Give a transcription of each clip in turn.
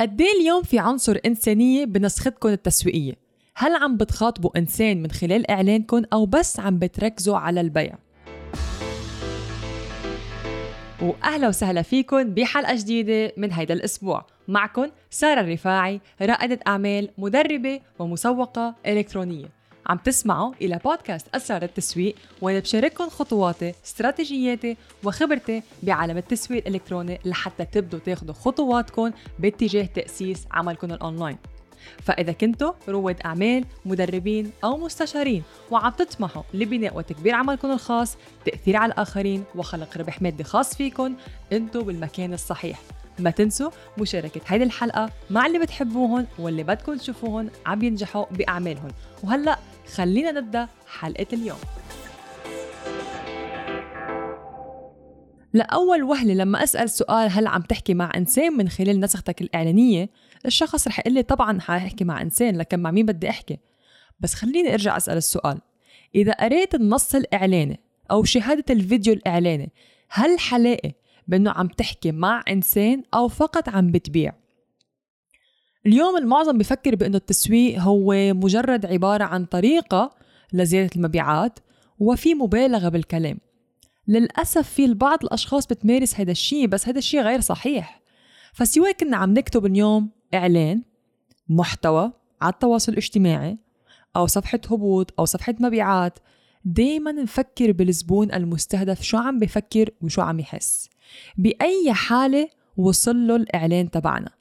قد إيه اليوم في عنصر إنسانية بنسختكم التسويقية؟ هل عم بتخاطبوا إنسان من خلال إعلانكم أو بس عم بتركزوا على البيع؟ واهلا وسهلا فيكم بحلقة جديدة من هيدا الأسبوع. معكم سارة الرفاعي رائدة أعمال مدربة ومسوقة إلكترونية. عم تسمعوا إلى بودكاست أسرار التسويق وأنا بشارككم خطواتي استراتيجياتي وخبرتي بعالم التسويق الإلكتروني لحتى تبدوا تاخدوا خطواتكم باتجاه تأسيس عملكم الأونلاين. فإذا كنتوا رواد أعمال مدربين أو مستشارين وعم تطمحوا لبناء وتكبير عملكم الخاص تأثير على الآخرين وخلق ربح مادي خاص فيكم أنتوا بالمكان الصحيح. ما تنسوا مشاركة هيدي الحلقة مع اللي بتحبوهم واللي بدكم تشوفوهم عم ينجحوا بأعمالهم وهلأ خلينا نبدأ حلقة اليوم. لأول وهلة لما أسأل سؤال هل عم تحكي مع إنسان من خلال نسختك الإعلانية الشخص رح يقول لي طبعا حاحكي مع إنسان لكن مع مين بدي أحكي؟ بس خليني أرجع أسأل السؤال. إذا قريت النص الإعلاني أو شاهدت الفيديو الإعلاني هل حلاقي بأنه عم تحكي مع إنسان أو فقط عم بتبيع؟ اليوم المعظم بفكر بأنه التسويق هو مجرد عبارة عن طريقة لزيادة المبيعات وفي مبالغة بالكلام. للأسف في البعض الأشخاص بتمارس هذا الشيء بس هذا الشيء غير صحيح. فسواء كنا عم نكتب اليوم إعلان محتوى على التواصل الاجتماعي أو صفحة هبوط أو صفحة مبيعات. دايما نفكر بالزبون المستهدف شو عم بفكر وشو عم يحس. بأي حالة وصل له الإعلان تبعنا.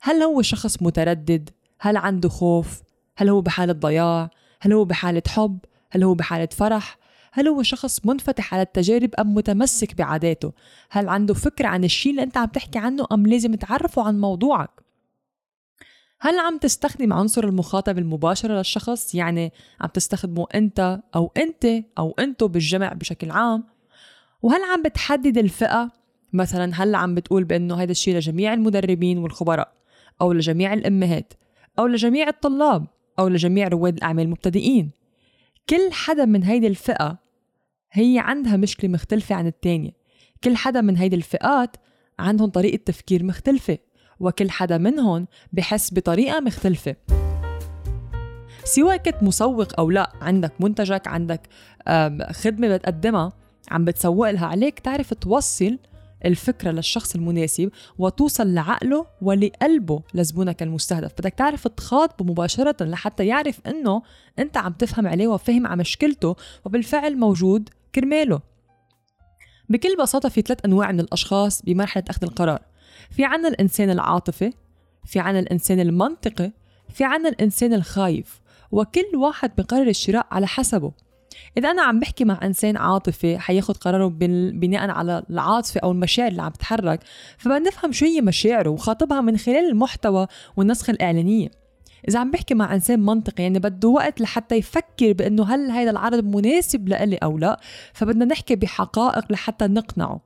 هل هو شخص متردد؟ هل عنده خوف؟ هل هو بحالة ضياع؟ هل هو بحالة حب؟ هل هو بحالة فرح؟ هل هو شخص منفتح على التجارب أم متمسك بعاداته؟ هل عنده فكرة عن الشيء اللي أنت عم تحكي عنه أم لازم تعرفه عن موضوعك؟ هل عم تستخدم عنصر المخاطب المباشرة للشخص؟ يعني عم تستخدمه أنت أو أنت أو أنتو بالجمع بشكل عام؟ وهل عم بتحدد الفئة؟ مثلا هل عم بتقول بأنه هذا الشيء لجميع المدربين والخبراء أو لجميع الأمهات أو لجميع الطلاب أو لجميع رواد الأعمال المبتدئين. كل حدا من هيدي الفئة هي عندها مشكلة مختلفة عن التانية. كل حدا من هيدي الفئات عندهم طريقة تفكير مختلفة وكل حدا منهم بحس بطريقة مختلفة. سواء كنت مسوق أو لا عندك منتجك عندك خدمة بتقدمها عم بتسوق لها عليك تعرف توصل الفكرة للشخص المناسب وتوصل لعقله ولقلبه لزبونك المستهدف. بدك تعرف تخاطبه مباشرة لحتى يعرف إنه أنت عم تفهم عليه وفهم على مشكلته وبالفعل موجود كرماله. بكل بساطة في ثلاث أنواع من الأشخاص بمرحلة أخذ القرار. في عنا الإنسان العاطفي في عنا الإنسان المنطقي في عنا الإنسان الخايف وكل واحد بقرر الشراء على حسبه. إذا أنا عم بحكي مع إنسان عاطفي حياخد قراره بناء على العاطفة أو المشاعر اللي عم تتحرك فبدنا نفهم شو هي مشاعره وخاطبها من خلال المحتوى والنسخة الإعلانية. إذا عم بحكي مع إنسان منطقي يعني بده وقت لحتى يفكر بأنه هل هذا العرض مناسب لإلي أو لا فبدنا نحكي بحقائق لحتى نقنعه.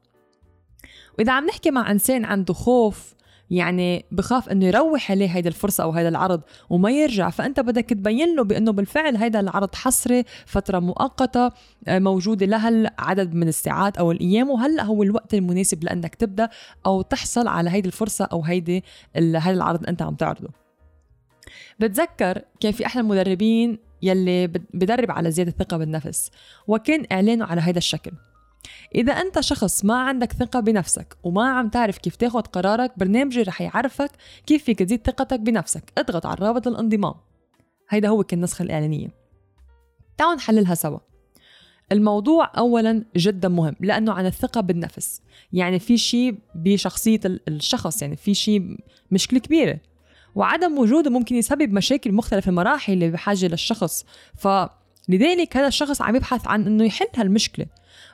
وإذا عم نحكي مع إنسان عنده خوف يعني بخاف إنه يروح عليه هيدي الفرصة أو هيدا العرض وما يرجع. فأنت بدك تبين له بأنه بالفعل هيدا العرض حصري فترة مؤقتة آه، موجودة لها عدد من الساعات أو الأيام وهلأ هو الوقت المناسب لأنك تبدأ أو تحصل على هيدي الفرصة أو هيدي هذا العرض أنت عم تعرضه. بتذكر كان في أحد المدربين يلي بدرب على زيادة الثقه بالنفس وكان إعلانه على هذا الشكل. إذا أنت شخص ما عندك ثقة بنفسك وما عم تعرف كيف تاخد قرارك برنامجي رح يعرفك كيف فيك تزيد ثقتك بنفسك. اضغط على رابط الانضمام. هيدا هو النسخة الإعلانية. تعالوا نحللها سوا. الموضوع أولا جدا مهم لأنه عن الثقة بالنفس. يعني في شيء بشخصية الشخص يعني في شيء مشكلة كبيرة. وعدم وجوده ممكن يسبب مشاكل مختلفة المراحل اللي بحاجة للشخص. فلذلك هذا الشخص عم يبحث عن إنه يحل هالمشكلة.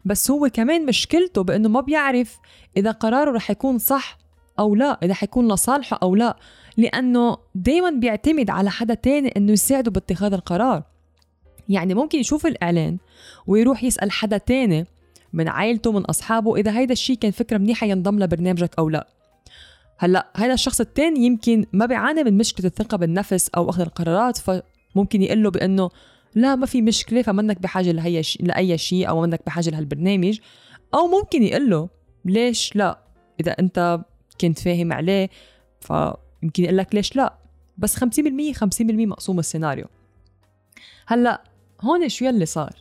بس هو كمان مشكلته بأنه ما بيعرف إذا قراره رح يكون صح أو لا إذا حيكون لصالحه أو لا لأنه دايما بيعتمد على حدا تاني إنه يساعده باتخاذ القرار. يعني ممكن يشوف الإعلان ويروح يسأل حدا تاني من عائلته من أصحابه إذا هيدا الشيء كان فكرة منيحة ينضم لبرنامجك أو لا. هلأ هذا الشخص الثاني يمكن ما بيعاني من مشكلة الثقة بالنفس أو أخذ القرارات فممكن يقول له بأنه لا ما في مشكلة فمنك بحاجة لهي. لأي شيء أو منك بحاجة لهالبرنامج. أو ممكن يقول له ليش لا؟ إذا أنت كنت فاهم عليه ف يمكن يقول لك ليش لا؟ بس 50% 50% مقسوم السيناريو. هلأ هون شو يلي صار؟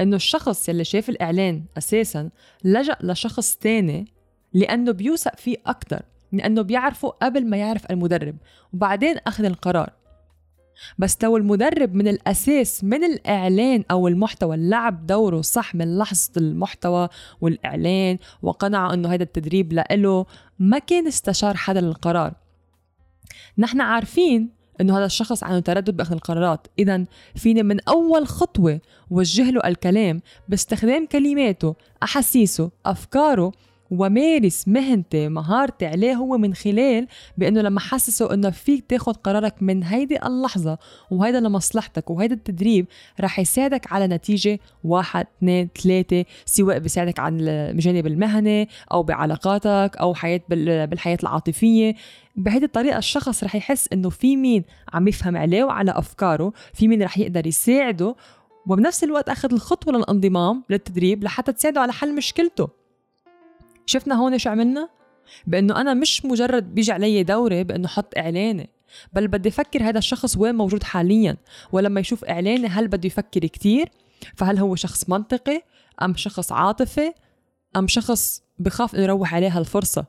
إنه الشخص يلي شاف الإعلان أساسا لجأ لشخص تاني لأنه بيوثق فيه أكثر لأنه بيعرفه قبل ما يعرف المدرب وبعدين أخذ القرار. بس لو المدرب من الأساس من الإعلان أو المحتوى لعب دوره صح من لحظة المحتوى والإعلان وقنع أنه هذا التدريب لإله ما كان استشار حدا للقرار. نحن عارفين إنه هذا الشخص عنده تردد بأخذ القرارات. اذا فيني من أول خطوة وجه له الكلام باستخدام كلماته أحاسيسه أفكاره ومارس مهنتي مهارتي عليه هو من خلال بأنه لما حسسه إنه فيك تاخد قرارك من هيدي اللحظة وهيدا لمصلحتك وهيدا التدريب رح يساعدك على نتيجة واحد اثنين ثلاثة سواء بيساعدك على الجانب المهني أو بعلاقاتك أو حياة بالحياة العاطفية. بهيدي الطريقة الشخص رح يحس إنه في مين عم يفهم عليه وعلى أفكاره في مين رح يقدر يساعده وبنفس الوقت أخذ الخطوة للانضمام للتدريب لحتى تساعده على حل مشكلته. شفنا هون شو عملنا؟ بأنه أنا مش مجرد بيجي علي دوره بأنه حط إعلاني بل بدي أفكر هذا الشخص وين موجود حاليا ولما يشوف إعلاني هل بده يفكر كتير؟ فهل هو شخص منطقي؟ أم شخص عاطفي؟ أم شخص بخاف إنه يروح عليه هالفرصه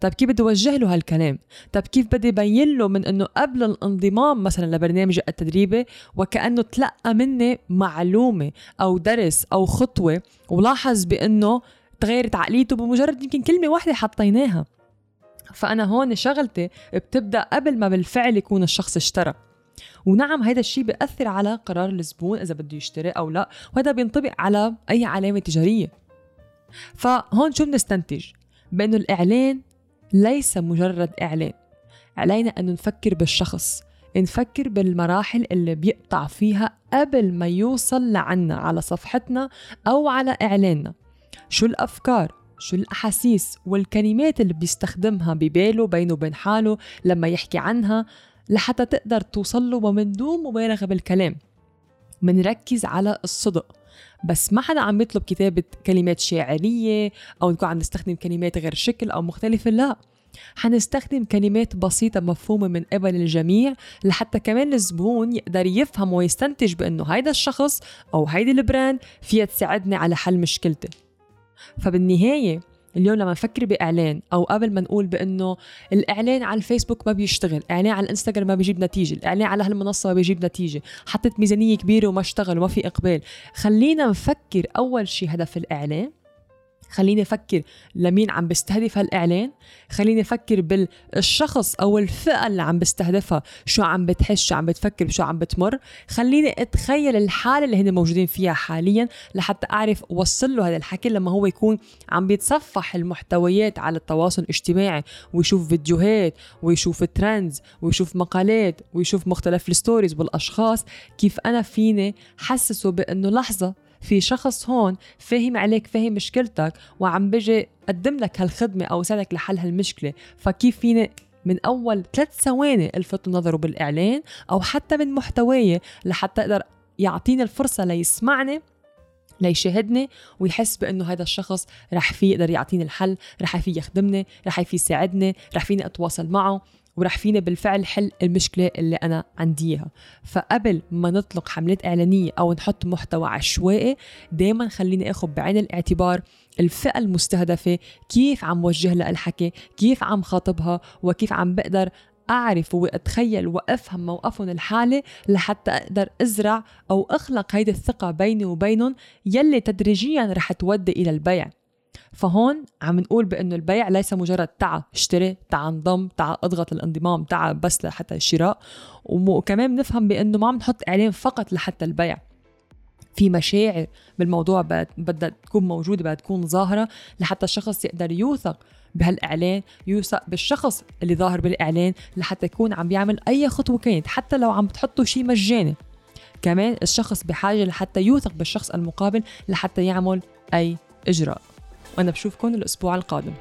طيب كيف بدي أوجه له هالكلام؟ طيب كيف بدي ابين له من إنه قبل الانضمام مثلا لبرنامج التدريبي وكأنه تلقى مني معلومة أو درس أو خطوة ولاحظ بإنه تغيرت عقليته بمجرد يمكن كلمة واحدة حطيناها. فأنا هون شغلتي بتبدأ قبل ما بالفعل يكون الشخص اشترى. ونعم هذا الشيء بيأثر على قرار الزبون إذا بده يشتري أو لا وهذا بينطبق على أي علامة تجارية. فهون شو بنستنتج؟ بأنه الإعلان ليس مجرد إعلان. علينا أن نفكر بالشخص نفكر بالمراحل اللي بيقطع فيها قبل ما يوصل لعنا على صفحتنا أو على إعلاننا. شو الأفكار شو الأحاسيس والكلمات اللي بيستخدمها بباله بينه وبين حاله لما يحكي عنها لحتى تقدر توصل له ومن دون مبالغة بالكلام. منركز على الصدق. بس ما حدا عم يطلب كتابة كلمات شاعرية أو نكون عم نستخدم كلمات غير شكل أو مختلفة لا. حنستخدم كلمات بسيطة مفهومة من قبل الجميع لحتى كمان الزبون يقدر يفهم ويستنتج بأنه هيدا الشخص أو هيدي البراند فيها تساعدني على حل مشكلتي. فبالنهاية اليوم لما نفكر بإعلان أو قبل ما نقول بإنه الإعلان على الفيسبوك ما بيشتغل اعلان على الإنستغرام ما بيجيب نتيجة الإعلان على هالمنصة ما بيجيب نتيجة حطيت ميزانية كبيرة وما اشتغل وما في إقبال. خلينا نفكر أول شيء هدف الإعلان خليني أفكر لمين عم بستهدف هالإعلان؟ خليني أفكر بالشخص أو الفئة اللي عم بستهدفها. شو عم بتحس؟ شو عم بتفكر؟ شو عم بتمر؟ خليني أتخيل الحالة اللي هن موجودين فيها حاليا لحتى أعرف أوصل له هذا الحكي لما هو يكون عم بيتصفح المحتويات على التواصل الاجتماعي ويشوف فيديوهات ويشوف trends ويشوف مقالات ويشوف مختلف ال stories والأشخاص. كيف أنا فيني حسسه بأنه لحظة في شخص هون فاهم عليك فاهم مشكلتك وعم بيجي قدم لك هالخدمة أو ساعدك لحل هالمشكلة. فكيف فيني من أول ثلاث ثواني الفت نظره بالإعلان أو حتى من محتواي لحتى أقدر يعطيني الفرصة ليسمعني ليشاهدني ويحس بإنه هذا الشخص رح فيه يقدر يعطيني الحل رح فيه يخدمني رح فيه يساعدني رح فيني أتواصل معه. ورح فينا بالفعل حل المشكلة اللي أنا عندي إياها. فقبل ما نطلق حملات إعلانية أو نحط محتوى عشوائي دايما خليني أخذ بعين الاعتبار الفئة المستهدفة كيف عم وجه لها الحكي كيف عم خاطبها وكيف عم بقدر أعرف وأتخيل وأفهم موقفهم الحالي لحتى أقدر أزرع أو أخلق هيدي الثقة بيني وبينهم يلي تدريجيا رح تودي إلى البيع. فهون عم نقول بأنه البيع ليس مجرد تعا اشتري تعا انضم تعا اضغط الانضمام تعا بس لحتى الشراء. وكمان بنفهم بأنه ما عم نحط إعلان فقط لحتى البيع. في مشاعر بالموضوع بدها تكون موجودة بدها تكون ظاهرة لحتى الشخص يقدر يوثق بهالإعلان يوثق بالشخص اللي ظاهر بالإعلان لحتى يكون عم بيعمل أي خطوة كانت حتى لو عم تحطوا شيء مجاني. كمان الشخص بحاجة لحتى يوثق بالشخص المقابل لحتى يعمل أي إجراء. وأنا بشوفكم الأسبوع القادم.